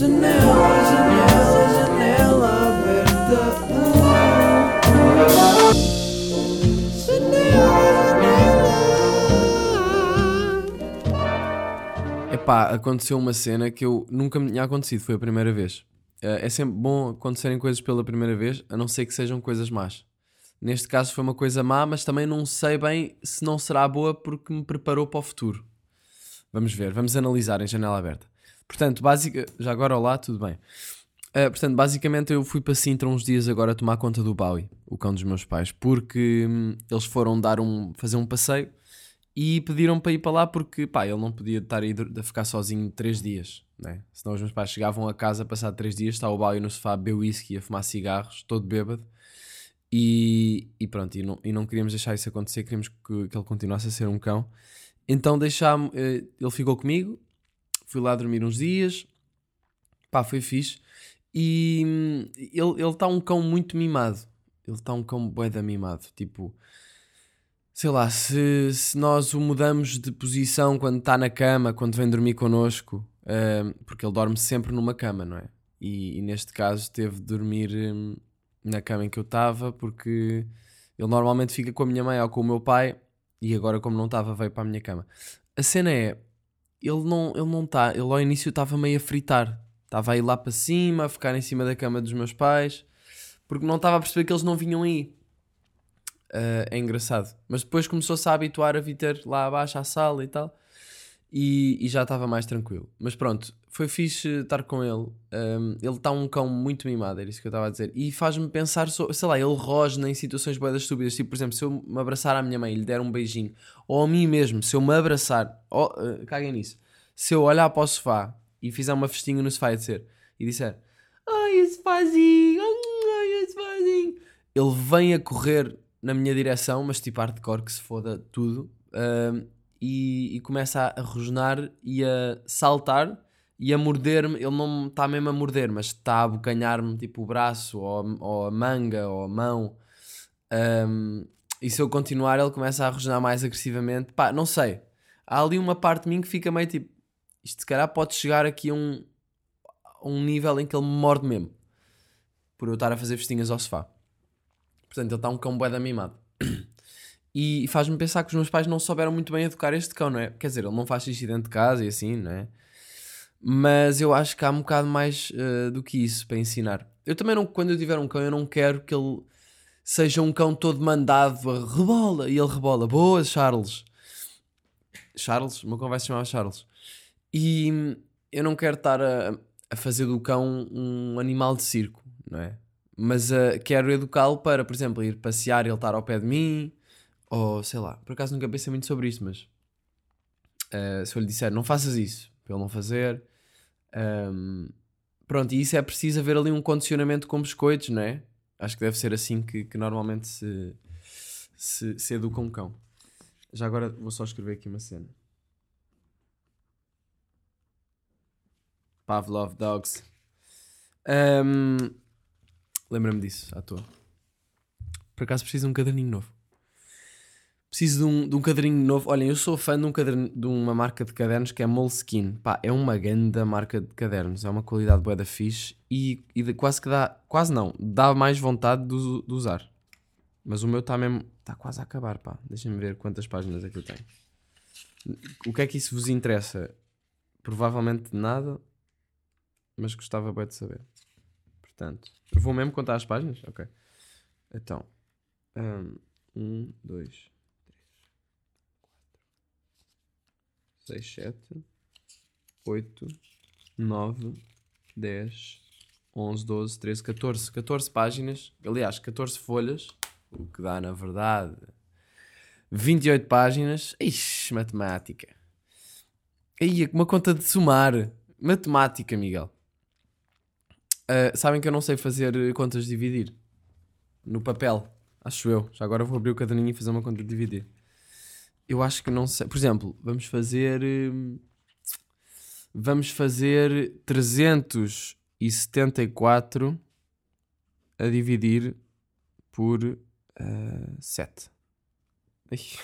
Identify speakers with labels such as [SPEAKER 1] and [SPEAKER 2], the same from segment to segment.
[SPEAKER 1] Janela, janela, janela aberta.
[SPEAKER 2] Epá, aconteceu uma cena que eu nunca me tinha acontecido, foi a primeira vez. Eh, é sempre bom acontecerem coisas pela primeira vez, a não ser que sejam coisas más. Neste caso foi uma coisa má, mas também não sei bem se não será boa porque me preparou para o futuro. Vamos ver, vamos analisar em janela aberta. Portanto, básica, já agora olá, tudo bem. Uh, portanto, basicamente eu fui para Sintra uns dias agora tomar conta do Bowie, o cão dos meus pais, porque hum, eles foram dar um, fazer um passeio e pediram para ir para lá porque pá, ele não podia estar aí a ficar sozinho três dias, né? senão os meus pais chegavam a casa passado três dias, está o Bowie no sofá a beber whisky, a fumar cigarros, todo bêbado e, e pronto, e não, e não queríamos deixar isso acontecer, queríamos que, que ele continuasse a ser um cão. Então deixámos, eh, ele ficou comigo, fui lá dormir uns dias, pá, foi fixe. E hum, ele está um cão muito mimado. Ele está um cão boeda mimado. Tipo, sei lá, se, se nós o mudamos de posição quando está na cama, quando vem dormir connosco, uh, porque ele dorme sempre numa cama, não é? E, e neste caso teve de dormir. Um, na cama em que eu estava, porque ele normalmente fica com a minha mãe ou com o meu pai, e agora, como não estava, veio para a minha cama. A cena é, ele não ele não está, ele ao início estava meio a fritar, estava a ir lá para cima, a ficar em cima da cama dos meus pais, porque não estava a perceber que eles não vinham aí. Uh, é engraçado. Mas depois começou-se a habituar a vir ter lá abaixo à sala e tal. E, e já estava mais tranquilo. Mas pronto, foi fixe estar com ele. Um, ele está um cão muito mimado, era isso que eu estava a dizer. E faz-me pensar, so, sei lá, ele rosna em situações boedas estúpidas. Tipo, por exemplo, se eu me abraçar à minha mãe e lhe der um beijinho, ou a mim mesmo, se eu me abraçar, oh, uh, caguem nisso. Se eu olhar para o sofá e fizer uma festinha no sofá e dizer, e disser, ai, esse sofazinho, ai, esse sofazinho, ele vem a correr na minha direção, mas tipo hardcore que se foda tudo. Um, e, e começa a rosnar e a saltar e a morder-me. Ele não está mesmo a morder, mas está a abocanhar-me tipo o braço ou, ou, a manga ou a mão. Um, e se eu continuar, ele começa a rosnar mais agressivamente. Pá, não sei. Há ali uma parte de mim que fica meio tipo. Isto se calhar pode chegar aqui a um, um nível em que ele me morde mesmo. Por eu estar a fazer festinhas ao sofá. Portanto, ele está um cão bué mimado. E faz-me pensar que os meus pais não souberam muito bem educar este cão, não é? Quer dizer, ele não faz xixi dentro de casa e assim, não é? Mas eu acho que há um bocado mais uh, do que isso para ensinar. Eu também não, quando eu tiver um cão, eu não quero que ele seja um cão todo mandado a rebola e ele rebola. Boas, Charles. Charles? O meu cão vai se chamar Charles. E eu não quero estar a, a fazer do cão um animal de circo, não é? Mas uh, quero educá-lo para, por exemplo, ir passear e ele estar ao pé de mim, ou sei lá, por acaso nunca pensei muito sobre isto, mas uh, se eu lhe disser não faças isso, para ele não fazer, um, pronto, e isso é preciso haver ali um condicionamento com biscoitos, não é? Acho que deve ser assim que, que normalmente se, se, se educa um cão. Já agora vou só escrever aqui uma cena. Pavlov Dogs. Um, Lembra-me disso, à toa. Por acaso preciso de um caderninho novo. Preciso de um, de um caderninho novo. Olhem, eu sou fã de, um caderno, de uma marca de cadernos que é Moleskine. Pá, é uma grande marca de cadernos. É uma qualidade boa da fixe e, e de, quase que dá... Quase não. Dá mais vontade de, de usar. Mas o meu está mesmo... Está quase a acabar, pá. Deixem-me ver quantas páginas é que eu tenho. O que é que isso vos interessa? Provavelmente nada. Mas gostava bem de saber. Portanto... Vou mesmo contar as páginas? Ok. Então... Um, dois... 6, 7, 8, 9, 10, 11, 12, 13, 14. 14 páginas. Aliás, 14 folhas. O que dá, na verdade, 28 páginas. Ixi, matemática. Aí, uma conta de somar. Matemática, Miguel. Uh, sabem que eu não sei fazer contas de dividir. No papel. Acho eu. Já agora vou abrir o caderninho e fazer uma conta de dividir. Eu acho que não sei. Por exemplo, vamos fazer. Hum, vamos fazer 374 a dividir por uh, 7.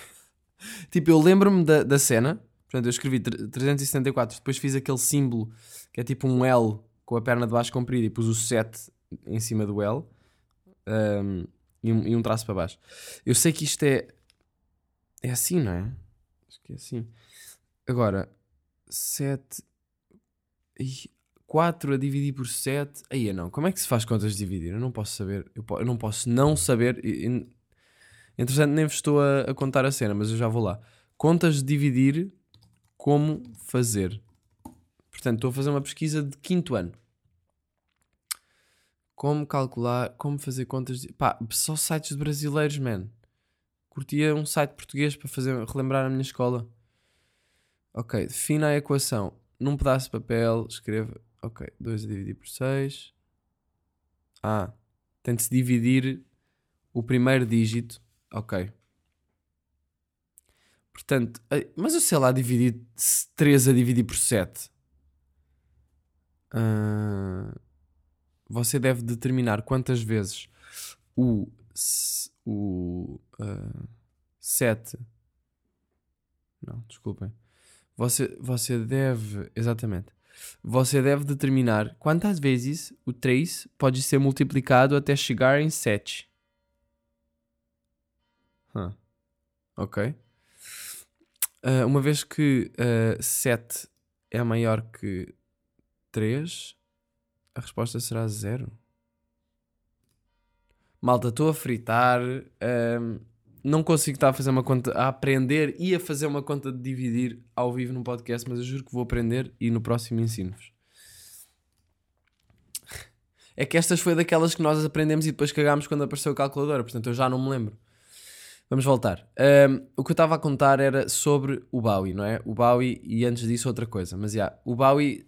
[SPEAKER 2] tipo, eu lembro-me da, da cena. Portanto, eu escrevi 374, depois fiz aquele símbolo que é tipo um L com a perna de baixo comprida e pus o 7 em cima do L um, e, um, e um traço para baixo. Eu sei que isto é. É assim, não é? Acho que é assim. Agora, 7. 4 a dividir por 7. Aí não. Como é que se faz contas de dividir? Eu não posso saber. Eu, po- eu não posso não saber. Entretanto, nem estou a, a contar a cena, mas eu já vou lá. Contas de dividir, como fazer. Portanto, estou a fazer uma pesquisa de quinto ano. Como calcular, como fazer contas de. Pá, só sites brasileiros, man. Curtia um site português para fazer, relembrar a minha escola. Ok, defina a equação. Num pedaço de papel, escreva. Ok, 2 a dividir por 6. Ah, tem de se dividir o primeiro dígito. Ok. Portanto, mas eu sei lá dividir 3 a dividir por 7. Ah, você deve determinar quantas vezes o, o ah, 7. Não, desculpem. Você, você deve. Exatamente. Você deve determinar quantas vezes o 3 pode ser multiplicado até chegar em 7. Hum. Ok. Ah, uma vez que 7 é maior que 3, a resposta será 0. Malta, estou a fritar. ahm, não consigo estar a fazer uma conta, a aprender e a fazer uma conta de dividir ao vivo no podcast, mas eu juro que vou aprender e no próximo ensino-vos. É que estas foi daquelas que nós aprendemos e depois cagámos quando apareceu a calculadora, portanto eu já não me lembro. Vamos voltar. Ahm, o que eu estava a contar era sobre o Bowie, não é? O Bowie e antes disso outra coisa. Mas já, o Bowie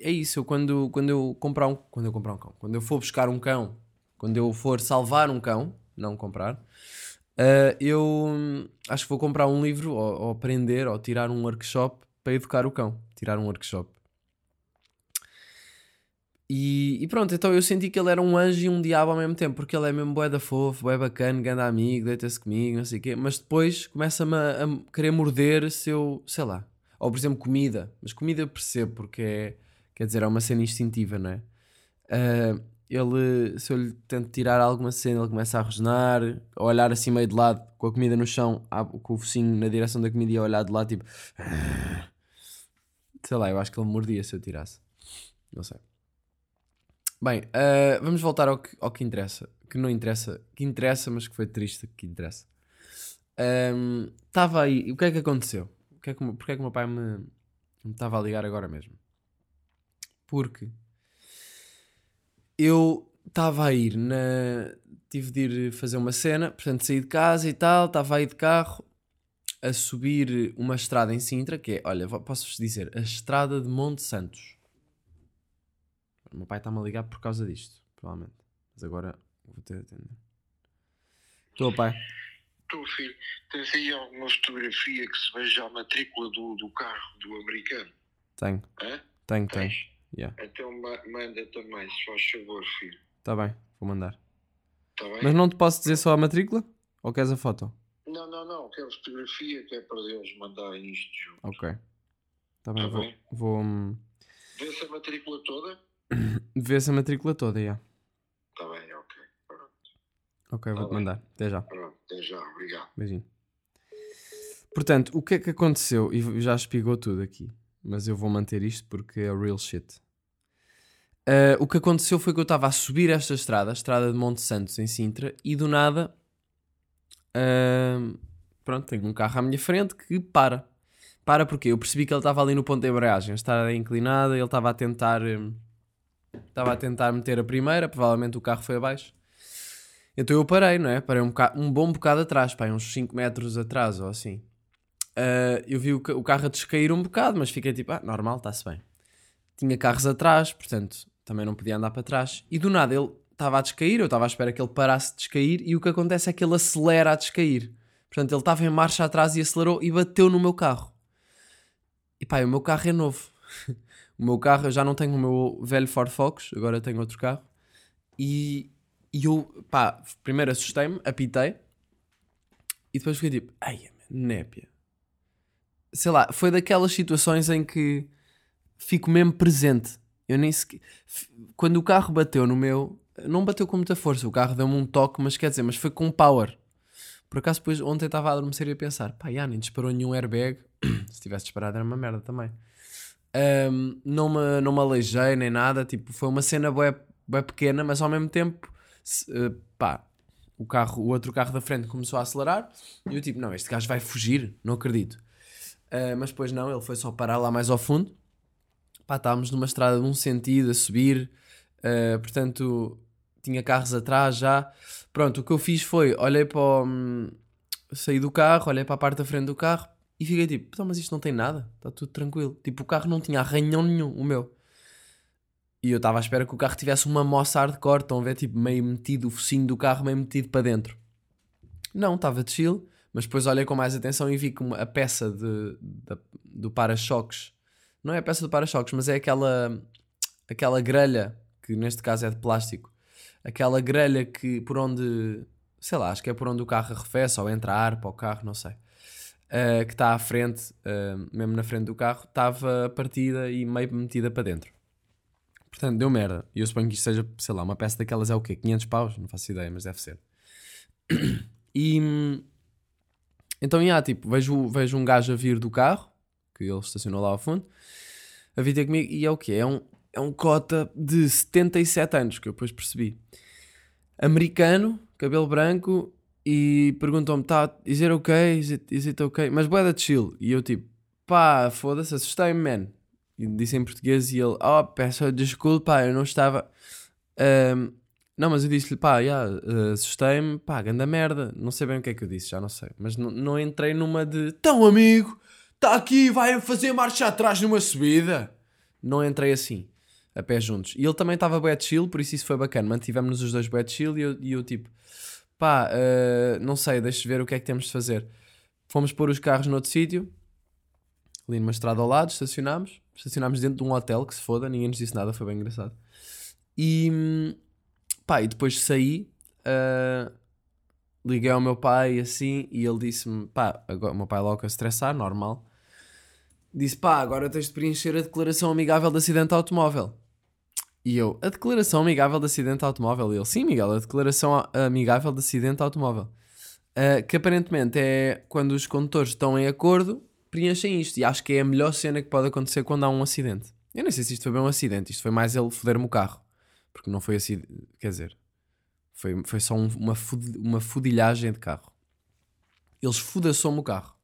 [SPEAKER 2] é isso. Eu quando, quando eu comprar um. Quando eu comprar um cão, quando eu for buscar um cão, quando eu for salvar um cão, não comprar, ah, eu hum, acho que vou comprar um livro ou, ou aprender ou tirar um workshop para educar o cão. Tirar um workshop. E, e pronto, então eu senti que ele era um anjo e um diabo ao mesmo tempo, porque ele é mesmo bué da fofo, bué bacana, grande amigo, deita-se comigo, não sei o quê, mas depois começa-me a, a querer morder se eu, sei lá, ou por exemplo comida, mas comida eu percebo porque é, quer dizer, é uma cena instintiva, não é? Ah, ele, se eu lhe tento tirar alguma cena, ele começa a rosnar, a olhar assim meio de lado, com a comida no chão, com o focinho na direção da comida e a olhar de lado, tipo, sei lá, eu acho que ele me mordia se eu tirasse, não sei. Bem, ah, vamos voltar ao que, ao que interessa. Que não interessa, que interessa, mas que foi triste que interessa. Estava aí, o que é que aconteceu? O que é que, porque é que o meu pai me me estava a ligar agora mesmo? Porque eu estava a ir na. Tive de ir fazer uma cena, portanto saí de casa e tal, estava aí de carro a subir uma estrada em Sintra, que é, olha, posso-vos dizer, a estrada de Monte Santos. O meu pai está-me a ligar por causa disto, provavelmente. Mas agora vou ter de atender. Estou, pai.
[SPEAKER 3] Tu, filho, tens aí alguma fotografia que se veja a matrícula do, do carro do americano?
[SPEAKER 2] Tenho,
[SPEAKER 3] Hã?
[SPEAKER 2] tenho, tenho.
[SPEAKER 3] Tens?
[SPEAKER 2] Yeah.
[SPEAKER 3] Então ma- manda também, se faz favor, filho.
[SPEAKER 2] Está bem, vou mandar.
[SPEAKER 3] Está bem?
[SPEAKER 2] Mas não te posso dizer só a matrícula? Ou queres a foto?
[SPEAKER 3] Não, não, não. Quero fotografia que é para eles mandarem isto junto.
[SPEAKER 2] Ok. Está bem,
[SPEAKER 3] Tá
[SPEAKER 2] vou,
[SPEAKER 3] bem.
[SPEAKER 2] vou hum,
[SPEAKER 3] Vê-se a matrícula toda?
[SPEAKER 2] ver essa matrícula toda, já.
[SPEAKER 3] Está bem, ok. Pronto,
[SPEAKER 2] Ok,
[SPEAKER 3] Tá
[SPEAKER 2] vou-te mandar. Até já.
[SPEAKER 3] pronto. Até já, obrigado.
[SPEAKER 2] Beijinho. Portanto, o que é que aconteceu? E já espigou tudo aqui. Mas eu vou manter isto porque é real shit. Ah, o que aconteceu foi que eu estava a subir esta estrada, a estrada de Monte Santos, em Sintra, e do nada. ah, pronto, tenho um carro à minha frente que para. Para porque eu percebi que ele estava ali no ponto de embreagem, a estrada inclinada, ele estava a tentar. hum, Estava a tentar meter a primeira, provavelmente o carro foi abaixo. Então eu parei, não é? Parei um, um bom bocado atrás, pá, uns 5 metros atrás ou assim. Ah, eu vi o, o carro a descair um bocado, mas fiquei tipo, ah, normal, está-se bem. Tinha carros atrás, portanto, também não podia andar para trás. E do nada ele estava a descair, eu estava à espera que ele parasse de descair, e o que acontece é que ele acelera a descair. Portanto, ele estava em marcha atrás e acelerou e bateu no meu carro. E pá, o meu carro é novo. o meu carro, eu já não tenho o meu velho Ford Focus, agora tenho outro carro. E, e eu, pá, primeiro assustei-me, apitei. E depois fiquei tipo, ai, népia. Sei lá, foi daquelas situações em que fico mesmo presente. Eu nem sequer. Quando o carro bateu no meu, não bateu com muita força. O carro deu-me um toque, mas quer dizer, mas foi com power. Por acaso, depois, ontem estava a adormecer e a pensar: pá, já, nem disparou nenhum airbag. Se tivesse disparado, era uma merda também. Ahm, não, me, não me aleijei nem nada. Tipo, foi uma cena bué, bué pequena, mas ao mesmo tempo, se- eh, pá, o, carro, o outro carro da frente começou a acelerar. E eu, tipo, não, este gajo vai fugir, não acredito. Ah, mas depois não, ele foi só parar lá mais ao fundo. Pá, estávamos numa estrada de um sentido a subir, ah, portanto tinha carros atrás já. Pronto, o que eu fiz foi olhei para o, hum, saí do carro, olhei para a parte da frente do carro e fiquei tipo, "Então, mas isto não tem nada, está tudo tranquilo. Tipo, o carro não tinha arranhão nenhum, o meu. E eu estava à espera que o carro tivesse uma moça hardcore, estão a ver, tipo, meio metido, o focinho do carro meio metido para dentro. Não, estava de chill, mas depois olhei com mais atenção e vi que a peça de, da- do para-choques, não é a peça do para-choques, mas é aquela, aquela grelha, que neste caso é de plástico, aquela grelha que por onde, sei lá, acho que é por onde o carro arrefece ou entra ar para o carro, não sei, uh, que está à frente, uh, mesmo na frente do carro, estava partida e meio metida para dentro. Portanto, deu merda. E eu suponho que isto seja, sei lá, uma peça daquelas é o quê? 500 paus? Não faço ideia, mas deve ser. E hum, então, yeah, tipo, vejo, vejo um gajo a vir do carro, que ele estacionou lá ao fundo, a vir ter comigo, e é o quê? É um, é um cota de 77 anos, que eu depois percebi. Americano, cabelo branco, e perguntou-me, tá, is it okay? Is it, is it okay? Mas boeda chill. E eu tipo, pá, foda-se, assustei-me, man. E disse em português e ele, oh, peço desculpa, eu não estava... Ahm, não, mas eu disse-lhe, pá, yeah, assustei-me, pá, ganda merda. Não sei bem o que é que eu disse, já não sei. Mas não, entrei numa de, tão amigo, está aqui, vai fazer marcha atrás numa subida. Não entrei assim, a pé juntos. E ele também estava de chill, por isso isso foi bacana. Mantivemos-nos os dois de chill e eu, e eu tipo, pá, eh, não sei, deixa ver o que é que temos de fazer. Fomos pôr os carros noutro sítio, ali numa estrada ao lado, estacionámos. Estacionámos dentro de um hotel, que se foda, ninguém nos disse nada, foi bem engraçado. E, hum, pá, e depois saí, ah, liguei ao meu pai assim, e ele disse-me, pá, agora, o meu pai logo a estressar, normal. Disse, pá, agora tens de preencher a declaração amigável de acidente automóvel. E eu, a declaração amigável de acidente automóvel? E ele, sim, Miguel, a declaração amigável de acidente automóvel. Ah, que aparentemente é quando os condutores estão em acordo, preenchem isto. E acho que é a melhor cena que pode acontecer quando há um acidente. Eu não sei se isto foi bem um acidente, isto foi mais ele foder-me o carro. Porque não foi assim, quer dizer, foi, foi só um- uma, fud- uma fudilhagem de carro. Eles fudaçou-me o carro.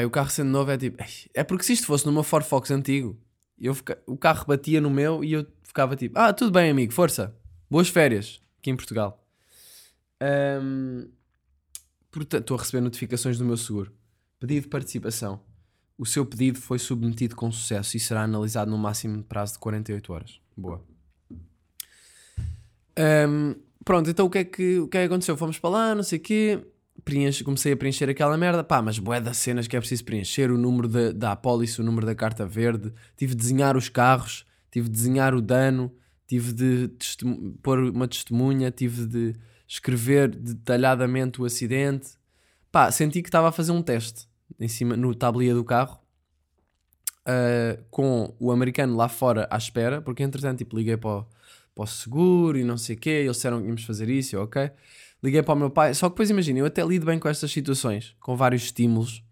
[SPEAKER 2] E o carro sendo novo é tipo, "Ei, é porque se isto fosse numa Ford Fox antigo, eu fica- o carro batia no meu e eu ficava tipo, ah, tudo bem, amigo, força, boas férias aqui em Portugal. Ahm, portanto, estou a receber notificações do meu seguro. Pedido de participação. O seu pedido foi submetido com sucesso e será analisado no máximo prazo de 48 horas. Boa. Ahm, pronto, então o que, é que, o que é que aconteceu? Fomos para lá, não sei o quê. Preenche, comecei a preencher aquela merda. Pá, mas bué das cenas que é preciso preencher. O número da, da apólice, o número da carta verde. Tive de desenhar os carros. Tive de desenhar o dano. Tive de pôr uma testemunha. Tive de escrever detalhadamente o acidente. Pá, senti que estava a fazer um teste em cima, no tabuleiro do carro. ah, com o americano lá fora à espera, porque entretanto tipo, liguei para o, para o seguro e não sei o quê, eles disseram que íamos fazer isso, ok. Liguei para o meu pai, só que depois imagina, eu até lido bem com estas situações, com vários estímulos,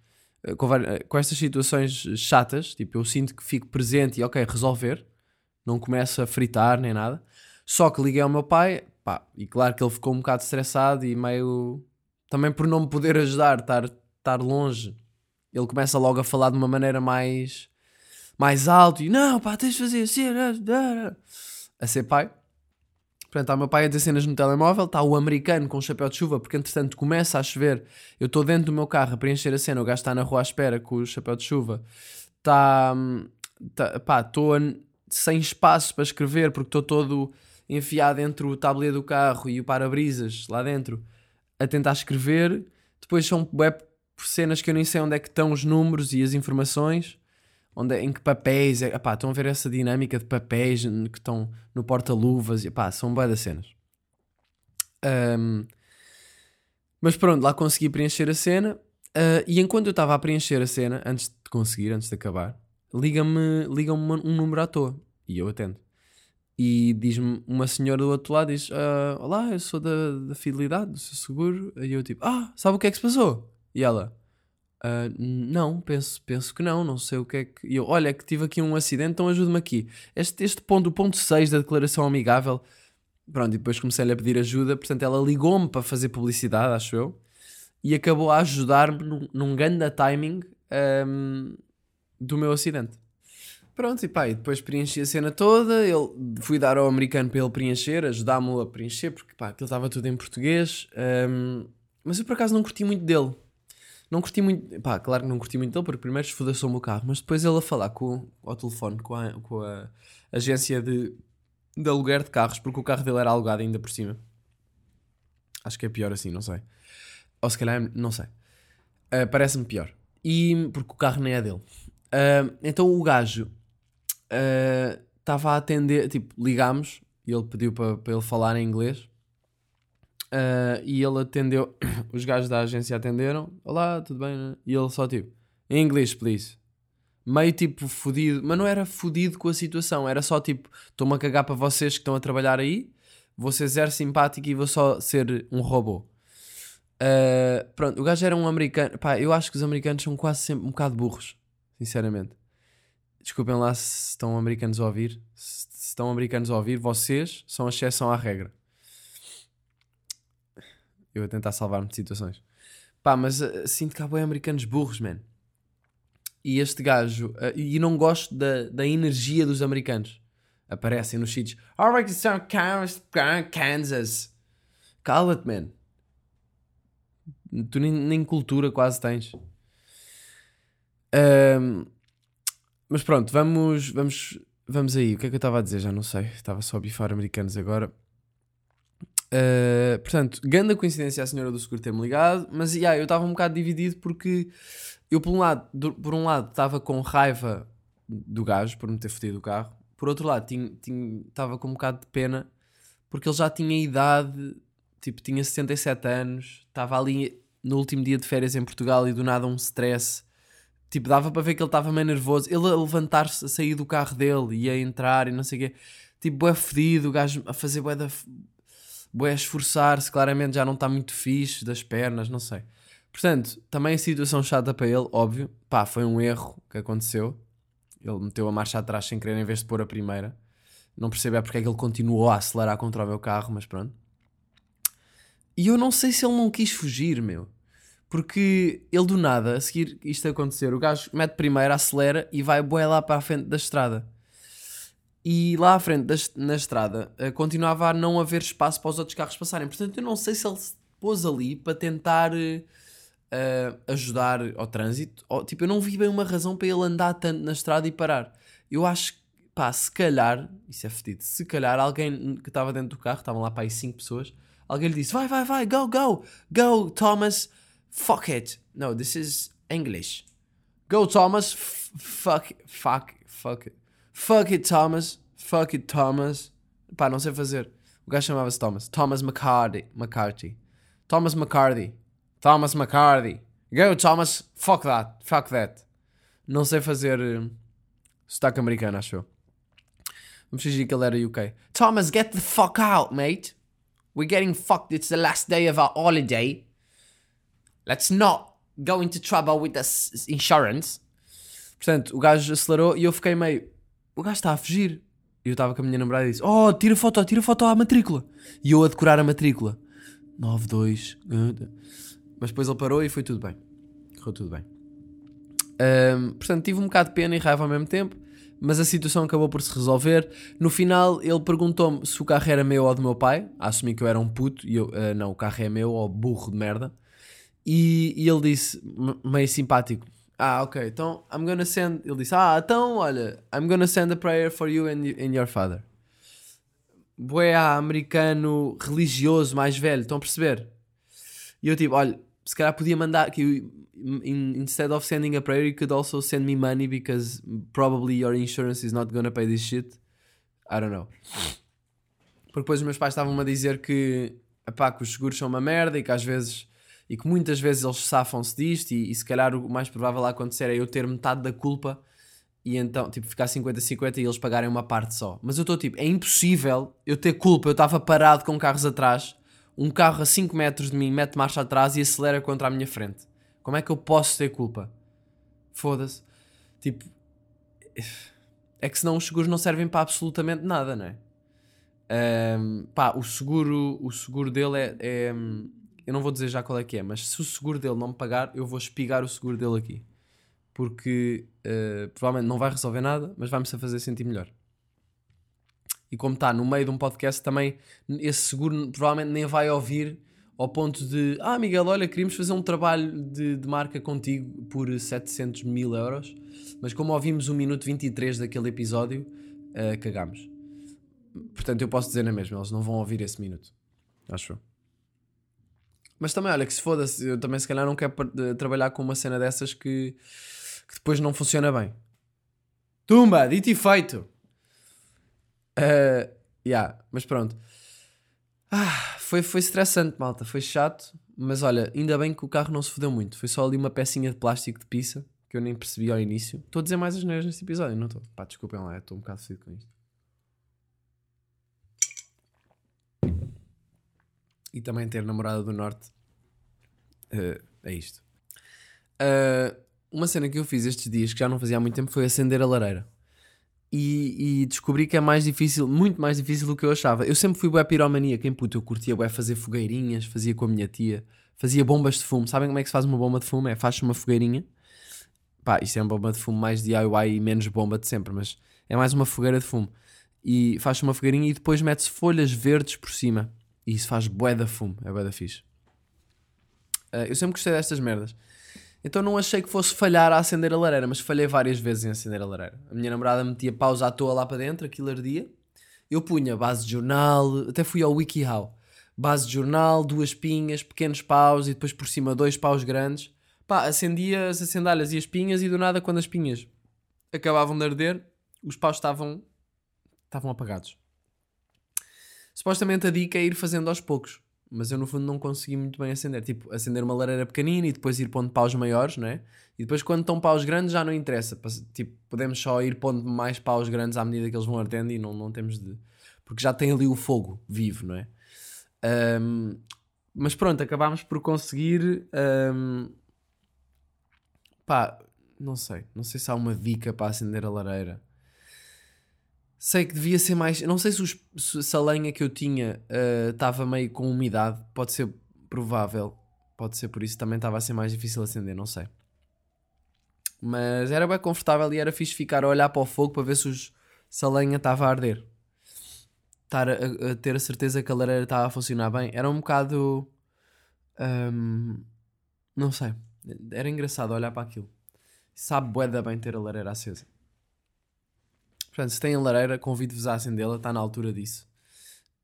[SPEAKER 2] eh, com, eh, com estas situações chatas, tipo, eu sinto que fico presente e ok, resolver, não começo a fritar nem nada. Só que liguei ao meu pai, pá, e claro que ele ficou um bocado estressado e meio. Também por não me poder ajudar, estar, estar longe, ele começa logo a falar de uma maneira mais. mais alto e não, pá, tens de fazer assim, a ser pai. Portanto, está o meu pai a dizer cenas no telemóvel, está o americano com o chapéu de chuva, porque entretanto começa a chover. Eu estou dentro do meu carro a preencher a cena, o gajo está na rua à espera com o chapéu de chuva. Está. Tá, pá, estou sem espaço para escrever porque estou todo enfiado entre o tabuleiro do carro e o para-brisas lá dentro a tentar escrever. Depois são web cenas que eu nem sei onde é que estão os números e as informações. Onde é, em que papéis, é, estão a ver essa dinâmica de papéis que estão no porta-luvas, e são bué das cenas. Ahm, mas pronto, lá consegui preencher a cena. ah, e enquanto eu estava a preencher a cena, antes de conseguir, antes de acabar, liga-me liga um número à toa e eu atendo. E diz-me uma senhora do outro lado: diz, "Ah, Olá, eu sou da, da Fidelidade, do seu seguro. E eu tipo: Ah, sabe o que é que se passou? E ela: "Ah, Não, penso, penso que não, não sei o que é que. E eu: Olha, é que tive aqui um acidente, então ajude-me aqui. Este, este ponto, o ponto 6 da declaração amigável. Pronto, e depois comecei-lhe a pedir ajuda. Portanto, ela ligou-me para fazer publicidade, acho eu, e acabou a ajudar-me num, num grande timing ahm, do meu acidente. Pronto, e pá, e depois preenchi a cena toda. Ele, fui dar ao americano para ele preencher, ajudar-me a preencher, porque pá, aquilo estava tudo em português. ahm, mas eu por acaso não curti muito dele. Não curti muito, pá, claro que não curti muito dele, porque primeiro esfodaçou o carro, mas depois ele a falar com, ao telefone com a, com a agência de, de aluguer de carros, porque o carro dele era alugado ainda por cima. Acho que é pior assim, não sei. Ou se calhar, não sei. Ah, Parece-me pior. E porque o carro nem é dele. Ah, então o gajo estava a atender, tipo, ligámos e ele pediu para ele falar em inglês. Ah, e ele atendeu, os gajos da agência atenderam, olá, tudo bem? né? E ele só tipo, English, please. Meio tipo fodido, mas não era fodido com a situação, era só tipo, estou-me a cagar para vocês que estão a trabalhar aí, vou ser zero simpático e vou só ser um robô. Ah, pronto, o gajo era um americano, pá, eu acho que os americanos são quase sempre um bocado burros, sinceramente. Desculpem lá se estão americanos a ouvir, se estão americanos a ouvir, vocês são a exceção à regra. Eu a tentar salvar-me de situações. Pá, mas uh, sinto que há boi americanos burros, man. E este gajo, uh, e não gosto da, da energia dos americanos. Aparecem nos sítios. Alright, são Kansas. Cala-te, man. Tu nem, nem cultura quase tens. Ahm, mas pronto, vamos, vamos, vamos aí. O que é que eu estava a dizer? Já não sei. Estava só a bifar americanos agora. Uh, portanto, grande coincidência a senhora do seguro ter-me ligado, mas yeah, eu estava um bocado dividido porque eu, por um lado, do- por um lado, estava com raiva do gajo por me ter fodido o carro, por outro lado, estava com um bocado de pena porque ele já tinha idade, tipo, tinha 67 anos, estava ali no último dia de férias em Portugal e do nada um stress. Tipo, dava para ver que ele estava meio nervoso. Ele a levantar-se, a sair do carro dele e a entrar e não sei o quê. Tipo, bué fedido, o gajo a fazer bué da bué esforçar-se, claramente já não está muito fixe das pernas, não sei. Portanto, também a situação chata para ele, óbvio. Pá, foi um erro que aconteceu. Ele meteu a marcha atrás sem querer em vez de pôr a primeira. Não percebo é porque é que ele continuou a acelerar contra o meu carro, mas pronto. E eu não sei se ele não quis fugir, meu. Porque ele do nada, a seguir isto acontecer, o gajo mete primeiro, acelera e vai bué lá para a frente da estrada. E lá à frente na estrada eh, continuava a não haver espaço para os outros carros passarem. Portanto, eu não sei se ele se pôs ali para tentar eh, ajudar ao trânsito. Ou, tipo, eu não vi bem uma razão para ele andar tanto na estrada e parar. Eu acho que, pá, se calhar, isso é fedido, se calhar alguém que estava dentro do carro, estavam lá para aí 5 pessoas, alguém lhe disse: vai, vai, vai, go, go, go, Thomas, fuck it. No, this is English. Go, Thomas, fuck, fuck, fuck it. Fuck it, Thomas. Fuck it, Thomas. Pá, não sei fazer. O gajo chamava-se Thomas. Thomas McCarthy. McCarthy. Thomas McCarthy. Thomas McCarthy. Go, Thomas. Fuck that. Fuck that. Não sei fazer uh, sotaque americano, acho eu. Vamos fingir que ele era UK. Thomas, get the fuck out, mate. We're getting fucked. It's the last day of our holiday. Let's not go into trouble with the s- insurance. Portanto, o gajo acelerou e eu fiquei meio. O gajo está a fugir. E eu estava com a minha namorada e disse: Oh, tira foto, tira foto à matrícula. E eu a decorar a matrícula: 92. Mas depois ele parou e foi tudo bem. Correu tudo bem. Ahm, portanto, tive um bocado de pena e raiva ao mesmo tempo. Mas a situação acabou por se resolver. No final, ele perguntou-me se o carro era meu ou do meu pai. Assumi que eu era um puto. E eu, "Ah, não, o carro é meu, ou burro de merda. E, e ele disse, meio simpático: Ah, ok, então I'm gonna send. Ele disse: Ah, então olha, I'm gonna send a prayer for you and, and your father. Boé americano religioso mais velho, estão a perceber? E eu tipo: Olha, se calhar podia mandar. Que in- instead of sending a prayer, you could also send me money because probably your insurance is not gonna pay this shit. I don't know. Porque depois os meus pais estavam-me a dizer que, epá, que os seguros são uma merda e que às vezes e que muitas vezes eles safam-se disto e, e se calhar o mais provável a acontecer é eu ter metade da culpa e então, tipo, ficar 50-50 e eles pagarem uma parte só. Mas eu estou tipo, é impossível eu ter culpa. Eu estava parado com carros atrás, um carro a 5 metros de mim mete marcha atrás e acelera contra a minha frente. Como é que eu posso ter culpa? Foda-se. Tipo, é que senão os seguros não servem para absolutamente nada, não é? Ahm, pá, o seguro, o seguro dele é, é- Eu não vou dizer já qual é que é, mas se o seguro dele não me pagar, eu vou espigar o seguro dele aqui. Porque eh, provavelmente não vai resolver nada, mas vai-me fazer sentir melhor. E como está no meio de um podcast, também esse seguro provavelmente nem vai ouvir ao ponto de Ah, Miguel, olha, queríamos fazer um trabalho de, de marca contigo por 700 mil euros, mas como ouvimos 1 minuto 23 daquele episódio, eh, cagámos. Portanto, eu posso dizer na mesma, eles não vão ouvir esse minuto. Acho eu. Mas também, olha, que se foda-se, eu também se calhar não quero de- trabalhar com uma cena dessas que, que depois não funciona bem. Tumba, dito e feito. Uh, yeah, mas pronto. Ah, foi, foi estressante, malta. Foi chato. Mas olha, ainda bem que o carro não se fodeu muito. Foi só ali uma pecinha de plástico de pizza que eu nem percebi ao início. Estou a dizer mais as neiras neste episódio, não estou? Pá, desculpem lá, estou um bocado fedido com isto. E também ter namorada do Norte. uh, é isto. Uh, uma cena que eu fiz estes dias que já não fazia há muito tempo foi acender a lareira. E, e descobri que é mais difícil, muito mais difícil do que eu achava. Eu sempre fui bué piromaníaco, em puto, eu curtia bué fazer fogueirinhas, fazia com a minha tia, fazia bombas de fumo. Sabem como é que se faz uma bomba de fumo? É faz uma fogueirinha. Pá, isto é uma bomba de fumo mais DIY e menos bomba de sempre, mas é mais uma fogueira de fumo. E faz uma fogueirinha e depois mete-se folhas verdes por cima. E isso faz bué da fumo, é bué da fixe. Ah, eu sempre gostei destas merdas. Então não achei que fosse falhar a acender a lareira, mas falhei várias vezes em acender a lareira. A minha namorada metia pausa à toa lá para dentro, aquilo ardia. Eu punha base de jornal, até fui ao WikiHow. Base de jornal, duas pinhas, pequenos paus e depois por cima dois paus grandes. Pá, acendia as acendalhas e as pinhas e do nada quando as pinhas acabavam de arder, os paus estavam, estavam apagados. Supostamente a dica é ir fazendo aos poucos. Mas eu no fundo não consegui muito bem acender. Tipo, acender uma lareira pequenina e depois ir pondo paus maiores, não é? E depois quando estão paus grandes já não interessa. Tipo, podemos só ir pondo mais paus grandes à medida que eles vão ardendo e não, não temos de... Porque já tem ali o fogo vivo, não é? Ahm, mas pronto, acabámos por conseguir... ahm, pá, não sei. Não sei se há uma dica para acender a lareira. Sei que devia ser mais. Não sei se, os- se- a lenha que eu tinha estava meio com umidade. Pode ser provável. Pode ser por isso também estava a ser mais difícil acender, não sei. Mas era bem confortável e era fixe ficar a olhar para o fogo para ver se, os- se a lenha estava a arder. Estar a, a ter a certeza que a lareira estava a funcionar bem. Era um bocado. hum, não sei. Era engraçado olhar para aquilo. Sabe bué da bem ter a lareira acesa. Portanto, se têm lareira, convido-vos a acendê-la, está na altura disso.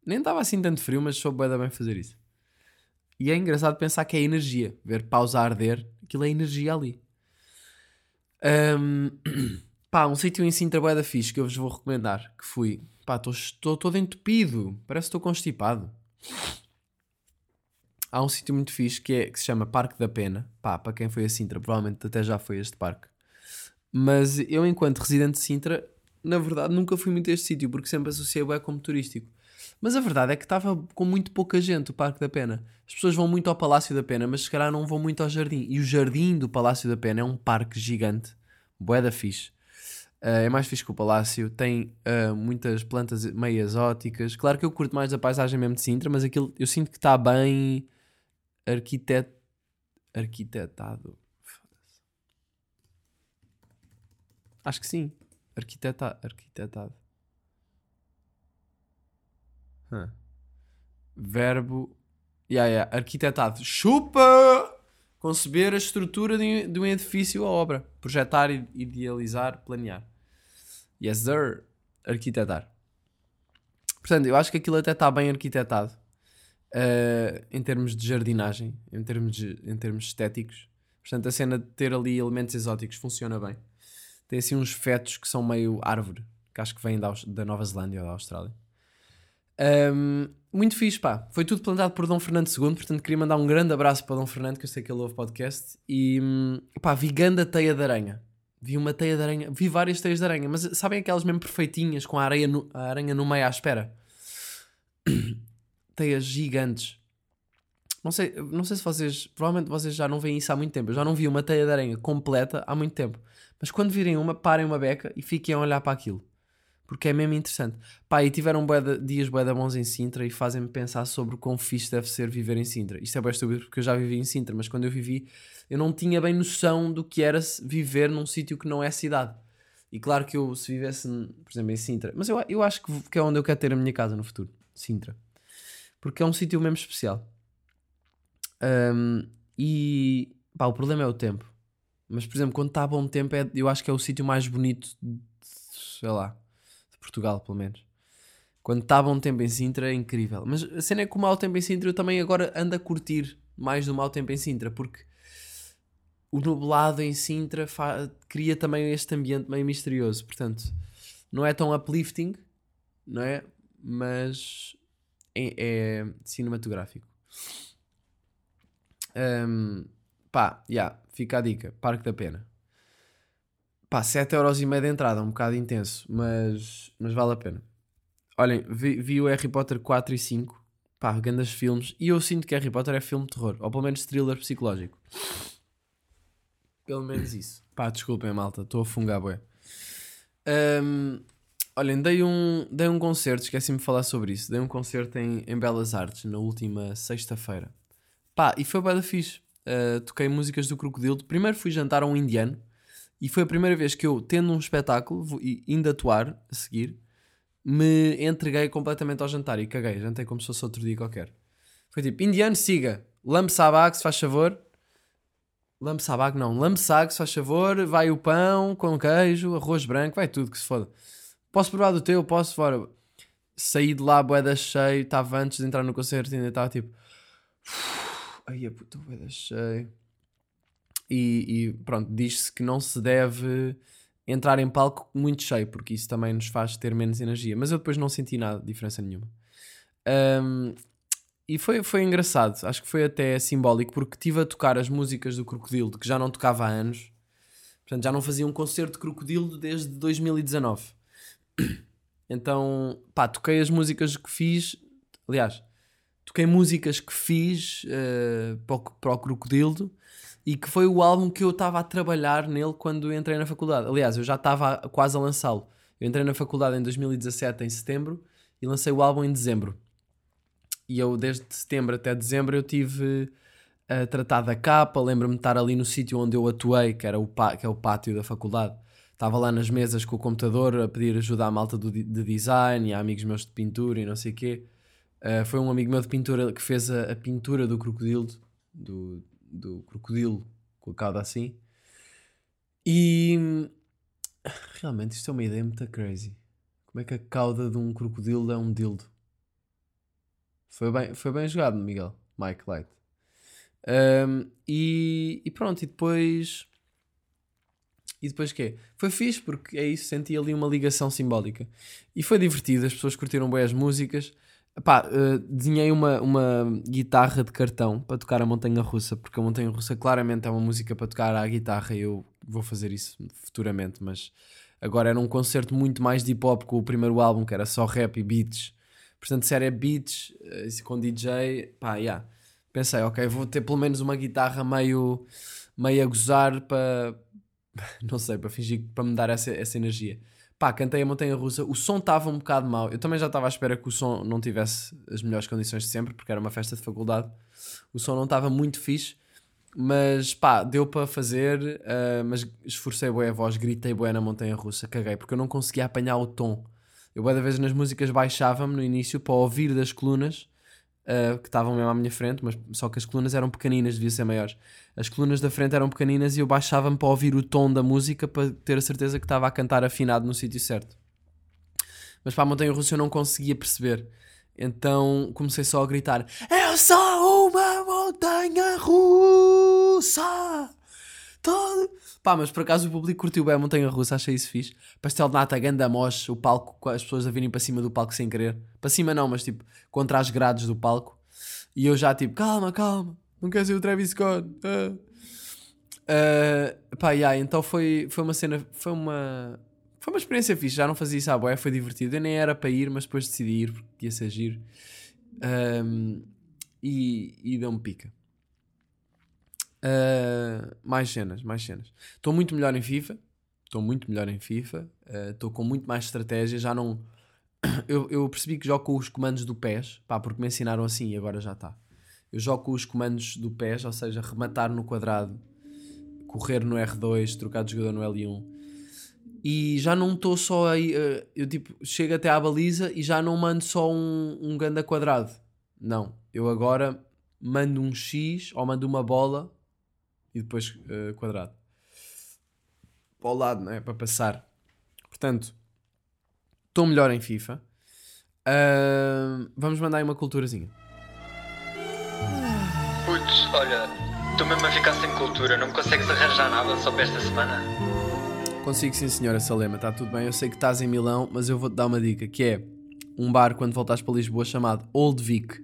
[SPEAKER 2] Nem estava assim tanto frio, mas soube da bem fazer isso. E é engraçado pensar que é energia. Ver pausa arder, aquilo é energia ali. Ahm, pá, um sítio em Sintra bué da fixe que eu vos vou recomendar, que fui. Pá, estou todo entupido, parece que estou constipado. Há um sítio muito fixe que, é, que se chama Parque da Pena. Pá, para quem foi a Sintra, provavelmente até já foi este parque. Mas eu, enquanto residente de Sintra, na verdade nunca fui muito a este sítio, porque sempre associei o como turístico. Mas a verdade é que estava com muito pouca gente o Parque da Pena. As pessoas vão muito ao Palácio da Pena, mas se calhar não vão muito ao jardim. E o jardim do Palácio da Pena é um parque gigante, bué da fixe. Ah, é mais fixe que o Palácio, tem ah, muitas plantas meio exóticas. Claro que eu curto mais a paisagem mesmo de Sintra, mas aquilo eu sinto que está bem arquitet... arquitetado. Acho que sim. Arquiteta... Arquitetado. Hã. Verbo. Yeah, yeah. Arquitetado. Chupa! Conceber a estrutura de, de um edifício ou obra. Projetar, idealizar, planear. Yes, sir. Arquitetar. Portanto, eu acho que aquilo até está bem arquitetado. eh, em termos de jardinagem, em termos, de- em termos estéticos. Portanto, a cena de ter ali elementos exóticos funciona bem. Tem assim uns fetos que são meio árvore, que acho que vêm da, da Nova Zelândia ou da Austrália. Um, muito fixe, pá. Foi tudo plantado por Dom Fernando II, portanto queria mandar um grande abraço para Dom Fernando, que eu sei que ele ouve podcast. E pá, vi ganda teia de aranha. vi uma teia de aranha, vi várias teias de aranha, mas sabem aquelas mesmo perfeitinhas com a, areia no- a aranha no meio à espera? Teias gigantes. Não sei, não sei se vocês, provavelmente vocês já não veem isso há muito tempo. Eu já não vi uma teia de aranha completa há muito tempo. Mas quando virem uma, parem uma beca e fiquem a olhar para aquilo. Porque é mesmo interessante. Pá, e tiveram bué de- dias bué da bons em Sintra e fazem-me pensar sobre o quão fixe deve ser viver em Sintra. Isto é bué estúpido porque eu já vivi em Sintra, mas quando eu vivi eu não tinha bem noção do que era viver num sítio que não é cidade. E claro que eu, se vivesse, por exemplo, em Sintra, mas eu, eu acho que, que é onde eu quero ter a minha casa no futuro, Sintra. Porque é um sítio mesmo especial. Ahm, e pá, o problema é o tempo. Mas, por exemplo, quando está bom tempo, é, eu acho que é o sítio mais bonito, de, sei lá, de Portugal, pelo menos. Quando está bom tempo em Sintra é incrível. Mas a cena é que o mau tempo em Sintra eu também agora ando a curtir mais do mau tempo em Sintra, porque o nublado em Sintra cria também este ambiente meio misterioso. Portanto, não é tão uplifting, não é? Mas é, é cinematográfico. Ahm, pá, já, fica a dica. Parque da Pena. Pá, 7,5€ de entrada, um bocado intenso, mas, mas vale a pena. Olhem, vi, vi o Harry Potter 4 e 5, pá, grandes filmes, e eu sinto que Harry Potter é filme de terror, ou pelo menos thriller psicológico. Pelo menos isso. Pá, desculpem, malta, estou a fungar, bué. Ahm, olhem, dei um, dei um concerto, esqueci-me de falar sobre isso. Dei um concerto em, em Belas Artes na última sexta-feira. Pá, e foi bué da fixe. Uh, toquei músicas do Crocodilo. Primeiro fui jantar a um indiano e foi a primeira vez que eu, tendo um espetáculo e indo atuar a seguir, me entreguei completamente ao jantar e caguei. Jantei como se fosse outro dia qualquer. Foi tipo, indiano, siga. Lambe sabag, se faz favor. Lambe sabag, não. Lambe sag, se faz favor. Vai o pão com queijo, arroz branco, vai tudo que se foda. Posso provar do teu? Posso, fora. Saí de lá, boeda cheio. Estava antes de entrar no concerto e ainda estava tipo... Ai, a puta, boeda cheio. E, e pronto, diz-se que não se deve entrar em palco muito cheio, porque isso também nos faz ter menos energia. Mas eu depois não senti nada, diferença nenhuma. Ahm, e foi, foi engraçado, acho que foi até simbólico, porque estive a tocar as músicas do Crocodilo, que já não tocava há anos. Portanto, já não fazia um concerto de Crocodilo desde 2019. Então, pá, toquei as músicas que fiz. Aliás, toquei músicas que fiz eh, para, o, para o Crocodilo e que foi o álbum que eu estava a trabalhar nele quando entrei na faculdade. Aliás, eu já estava quase a lançá-lo. Eu entrei na faculdade em 2017, em setembro, e lancei o álbum em dezembro. E eu, desde setembro até dezembro, eu tive a tratar da capa. Lembro-me de estar ali no sítio onde eu atuei, que, era o, que é o pátio da faculdade. Estava lá nas mesas com o computador a pedir ajuda à malta do, de design e a amigos meus de pintura e não sei o quê. Uh, foi um amigo meu de pintura que fez a, a pintura do crocodilo, do, do crocodilo cauda assim. E realmente isto é uma ideia muito crazy. Como é que a cauda de um crocodilo é um dildo? Foi bem, foi bem jogado, Miguel. Mike Light. Um, e, e pronto, e depois. E depois quê? Foi fixe porque é isso, senti ali uma ligação simbólica. E foi divertido, as pessoas curtiram bem as músicas. Pá, uh, desenhei uma, uma guitarra de cartão para tocar a Montanha Russa, porque a Montanha Russa claramente é uma música para tocar à guitarra e eu vou fazer isso futuramente, mas agora era um concerto muito mais de hip hop com o primeiro álbum, que era só rap e beats. Portanto, se era beats eh, com DJ, pá, yeah. Pensei, ok, vou ter pelo menos uma guitarra meio, meio a gozar para, não sei, para fingir, para me dar essa, essa energia. Pá, cantei a Montanha Russa, o som estava um bocado mau. Eu também já estava à espera que o som não tivesse as melhores condições de sempre, porque era uma festa de faculdade. O som não estava muito fixe, mas pá, deu para fazer. ah, mas esforcei bué a voz, gritei bué na Montanha Russa, caguei, porque eu não conseguia apanhar o tom. Eu, da vez nas músicas, baixava-me no início para ouvir das colunas uh, que estavam mesmo à minha frente, mas só que as colunas eram pequeninas, devia ser maiores. As colunas da frente eram pequeninas e eu baixava-me para ouvir o tom da música para ter a certeza que estava a cantar afinado no sítio certo. Mas para a montanha russa eu não conseguia perceber. Então comecei só a gritar: Eu sou uma montanha russa! Todo... Pá, mas por acaso o público curtiu bem a montanha russa, achei isso fixe. Pastel de nata, ganda moche, o palco, as pessoas a virem para cima do palco sem querer. Para cima não, mas tipo, contra as grades do palco. E eu já tipo, calma, calma, não quero ser o Travis Scott. ah." Uh, pá, yeah, então foi, foi uma cena, foi uma, foi uma experiência fixe. Já não fazia isso à boé, foi divertido. Eu nem era para ir, mas depois decidi ir porque ia ser giro. Um, e e deu-me pica. Uh, mais cenas, mais cenas. Estou muito melhor em FIFA. Estou muito melhor em FIFA. uh, Estou com muito mais estratégia. Já não. Eu, eu percebi que jogo com os comandos do PES, pá, porque me ensinaram assim e agora já está. Eu jogo com os comandos do PES, ou seja, rematar no quadrado, correr no R2, trocar de jogador no L1. E já não estou só aí. uh, eu tipo, chego até à baliza e já não mando só um, um ganda quadrado. Não. Eu agora mando um X ou mando uma bola e depois uh, quadrado. Para o lado, não é? Para passar. Portanto, estou melhor em FIFA. Uh, vamos mandar aí uma culturazinha.
[SPEAKER 4] Putz, olha, estou mesmo a ficar sem cultura, não me consegues arranjar nada só para esta semana?
[SPEAKER 2] Consigo sim, senhora Salema, está tudo bem. Eu sei que estás em Milão, mas eu vou-te dar uma dica, que é um bar quando voltares para Lisboa chamado Old Vic.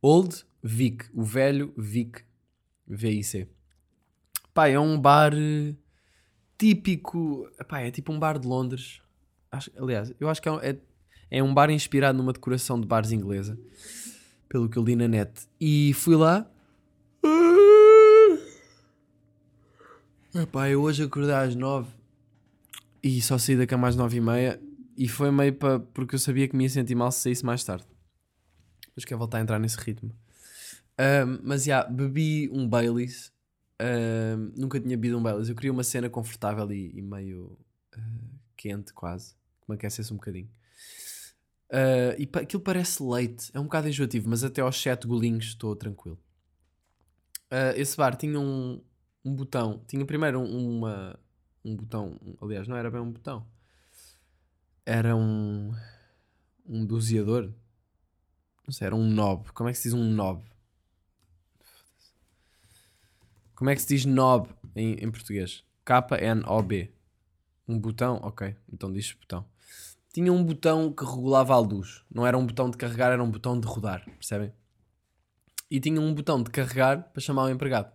[SPEAKER 2] Old Vic, o velho Vic, V-I-C. Pá, é um bar eh, típico, pá, é tipo um bar de Londres. Acho- aliás, eu acho que é, um- é, é um bar inspirado numa decoração de bares inglesa, pelo que eu li na net. E fui lá. Epá, eu hoje acordei às nove e só saí da cama às nove e meia e foi meio para porque eu sabia que me ia sentir mal se saísse mais tarde. Mas quero voltar a entrar nesse ritmo. Ahm, mas já, bebi um Baileys. Ahm, nunca tinha bebido um Baileys. Eu queria uma cena confortável e, e meio ah, quente, quase. Que me aquecesse um bocadinho. Ah, e pa- aquilo parece leite. É um bocado enjoativo, mas até aos 7 golinhos estou tranquilo. Ah, esse bar tinha um, um botão. Tinha primeiro um- uma, um botão. Aliás, não era bem um botão. Era um, um doseador. Não sei, era um knob. Como é que se diz um knob? Como é que se diz knob em, em português? K-N-O-B. Um botão? Ok, então diz botão. Tinha um botão que regulava a luz. Não era um botão de carregar, era um botão de rodar. Percebem? E tinha um botão de carregar para chamar o empregado.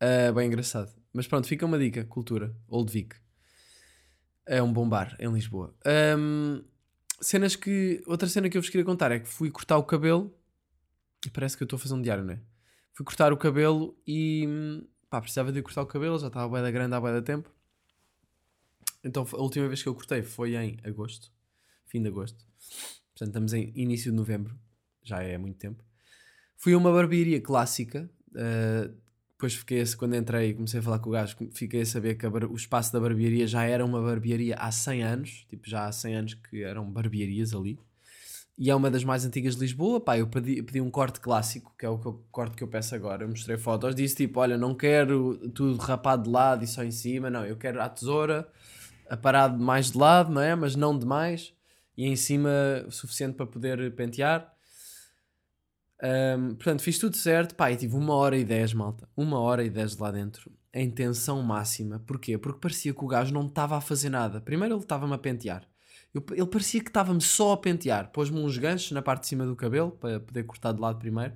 [SPEAKER 2] Ah, bem engraçado. Mas pronto, fica uma dica: cultura. Old Vic. É um bom bar em Lisboa. Ahm, cenas que. Outra cena que eu vos queria contar é que fui cortar o cabelo. E parece que eu estou a fazer um diário, não é? Fui cortar o cabelo e. pá, precisava de cortar o cabelo, já estava a da grande há da tempo. Então a última vez que eu cortei foi em agosto, fim de agosto. Portanto, estamos em início de novembro, já é muito tempo. Fui a uma barbearia clássica. uh, depois fiquei, quando entrei e comecei a falar com o gajo, fiquei a saber que a o espaço da barbearia já era uma barbearia há 100 anos. Tipo, já há 100 anos que eram barbearias ali. E é uma das mais antigas de Lisboa. Pá, eu pedi, pedi um corte clássico, que é o corte que eu peço agora. Eu mostrei fotos, disse tipo: Olha, não quero tudo rapado de lado e só em cima, não. Eu quero a tesoura, aparado mais de lado, não é? Mas não demais. E em cima o suficiente para poder pentear. Ahm, portanto, fiz tudo certo. Pá, e tive uma hora e dez, malta. Uma hora e dez lá dentro. Em tensão máxima. Porquê? Porque parecia que o gajo não estava a fazer nada. Primeiro ele estava-me a pentear. Eu- ele parecia que estava-me só a pentear. Pôs-me uns ganchos na parte de cima do cabelo para poder cortar de lado primeiro.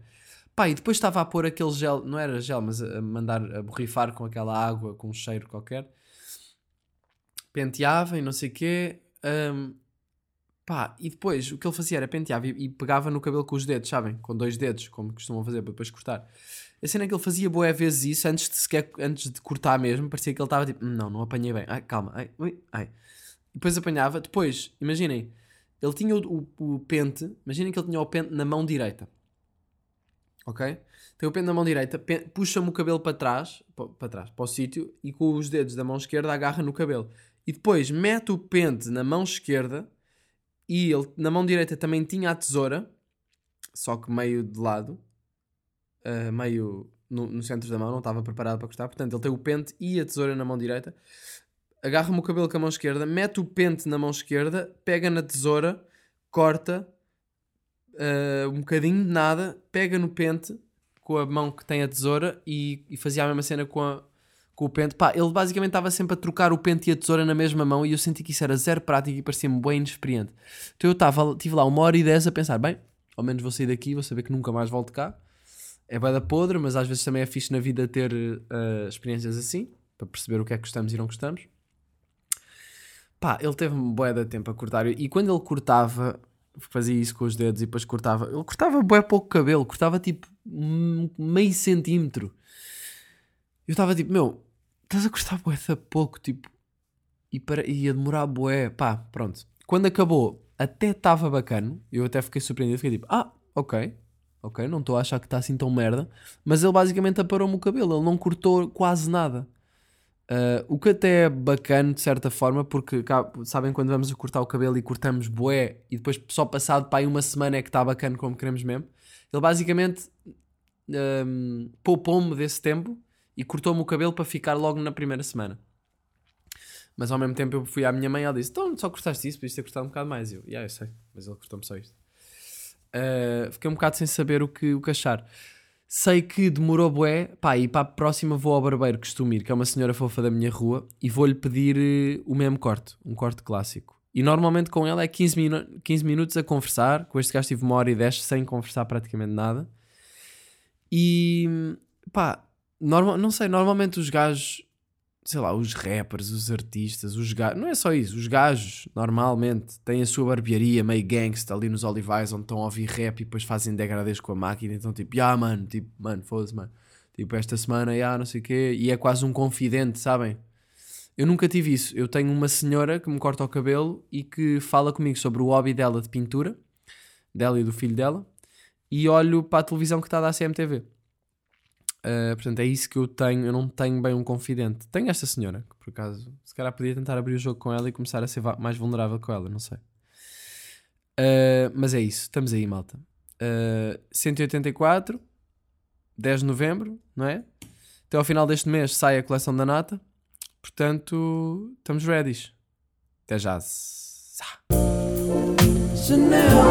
[SPEAKER 2] Pá, e depois estava a pôr aquele gel, não era gel, mas a mandar a borrifar com aquela água, com um cheiro qualquer. Penteava e não sei o quê. Ahm, pá, e depois o que ele fazia era penteava e, e pegava no cabelo com os dedos, sabem? Com dois dedos, como costumam fazer para depois cortar. A cena é que ele fazia boé vezes isso antes de, sequer, antes de cortar mesmo. Parecia que ele estava tipo, "Hum, não, não apanhei bem. Ai, calma, ai, ui, ai. Depois apanhava. Depois, imaginem, ele tinha o, o- o pente. Imaginem que ele tinha o pente na mão direita. Ok? Tem o pente na mão direita, puxa-me o cabelo para trás, pa- para trás, para o sítio, e com os dedos da mão esquerda agarra no cabelo. E depois mete o pente na mão esquerda, e ele na mão direita também tinha a tesoura, só que meio de lado, ah, meio no, no centro da mão, não estava preparado para cortar. Portanto, ele tem o pente e a tesoura na mão direita. Agarra-me o cabelo com a mão esquerda, mete o pente na mão esquerda, pega na tesoura, corta ah, um bocadinho de nada, pega no pente com a mão que tem a tesoura e, e fazia a mesma cena com, a- com o pente. Pá, ele basicamente estava sempre a trocar o pente e a tesoura na mesma mão e eu senti que isso era zero prático e parecia-me bem inexperiente. Então eu estava, tive lá uma hora e dez a pensar, bem, ao menos vou sair daqui, vou saber que nunca mais volto cá. é bué da podre, mas às vezes também é fixe na vida ter eh, experiências assim, para perceber o que é que gostamos e não gostamos. Pá, ele teve-me bué de tempo a cortar. E quando ele cortava, fazia isso com os dedos e depois cortava, ele cortava bué pouco cabelo, cortava tipo meio centímetro. Eu estava tipo, meu, estás a cortar bué de pouco, tipo, e para, ia demorar bué. Pá, pronto. Quando acabou, até estava bacana. Eu até fiquei surpreendido, fiquei tipo, ah, ok, ok, não estou a achar que está assim tão merda. Mas ele basicamente aparou-me o cabelo, ele não cortou quase nada. Uh, o que até é bacana de certa forma, porque sabem quando vamos a cortar o cabelo e cortamos bué e depois só passado para aí uma semana é que está bacana como queremos mesmo. Ele basicamente um, poupou-me desse tempo e cortou-me o cabelo para ficar logo na primeira semana. Mas ao mesmo tempo eu fui à minha mãe e ela disse: Então só cortaste isso, podias ter cortado um bocado mais. Eu, yeah, eu sei, mas ele cortou-me só isto. Uh, fiquei um bocado sem saber o que, o que achar. Sei que demorou bué, pá, e para a próxima vou ao barbeiro Costumir, que é uma senhora fofa da minha rua, e vou-lhe pedir eh, o mesmo corte, um corte clássico. E normalmente com ela é 15, minu 15 minutos a conversar, com este gajo tive uma hora e 10 sem conversar praticamente nada. E pá, normal, não sei, normalmente os gajos sei lá, os rappers, os artistas, os gajos, não é só isso, os gajos normalmente têm a sua barbearia meio gangsta ali nos Olivais onde estão a ouvir rap e depois fazem degradês com a máquina, então tipo, ah mano, tipo, mano, foda-se, mano, tipo, esta semana, ah, não sei o quê, e é quase um confidente, sabem? Eu nunca tive isso, eu tenho uma senhora que me corta o cabelo e que fala comigo sobre o hobby dela de pintura, dela e do filho dela, e olho para a televisão que está da CMTV. Uh, portanto, é isso que eu tenho. Eu não tenho bem um confidente. Tenho esta senhora, que por acaso, se calhar podia tentar abrir o jogo com ela e começar a ser mais vulnerável com ela, não sei. Uh, mas é isso, estamos aí, malta. Uh, 184, 10 de novembro, não é? Até ao final deste mês sai a coleção da Nata. Portanto, estamos ready. Até já.
[SPEAKER 1] Chanel, Chanel.